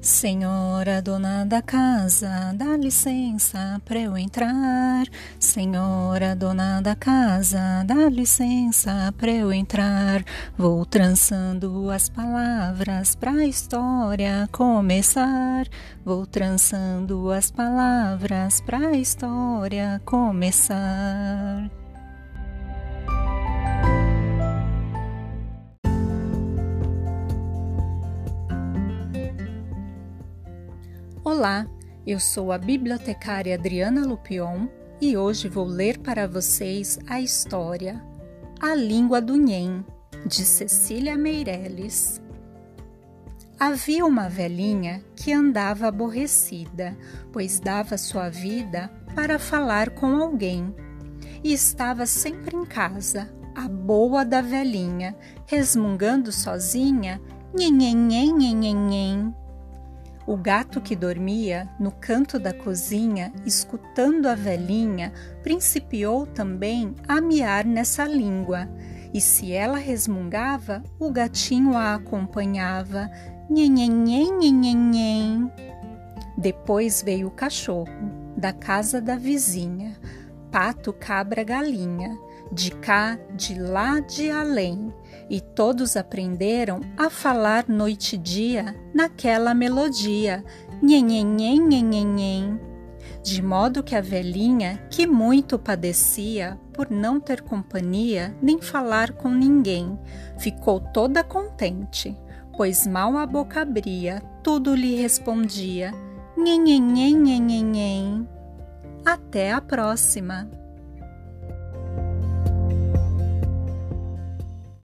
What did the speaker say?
Senhora dona da casa, dá licença para eu entrar. Senhora dona da casa, dá licença para eu entrar. Vou trançando as palavras para a história começar. Vou trançando as palavras para a história começar. Olá, eu sou a bibliotecária Adriana Lupion e hoje vou ler para vocês a história A Língua do Nhen, de Cecília Meirelles. Havia uma velhinha que andava aborrecida, pois dava sua vida para falar com alguém. E estava sempre em casa, a boa da velhinha, resmungando sozinha, nhenhenhen, nhenhenhen. O gato que dormia no canto da cozinha, escutando a velhinha, principiou também a miar nessa língua. E se ela resmungava, o gatinho a acompanhava. Nhenhenhen, nhenhenhen. Depois veio o cachorro, da casa da vizinha. Pato, cabra, galinha. De cá, de lá, de além e todos aprenderam a falar noite e dia naquela melodia, nhenhenhen, nhenhenhen. De modo que a velhinha, que muito padecia por não ter companhia nem falar com ninguém, ficou toda contente, pois mal a boca abria, tudo lhe respondia, nhenhenhen, nhenhenhen. Até a próxima!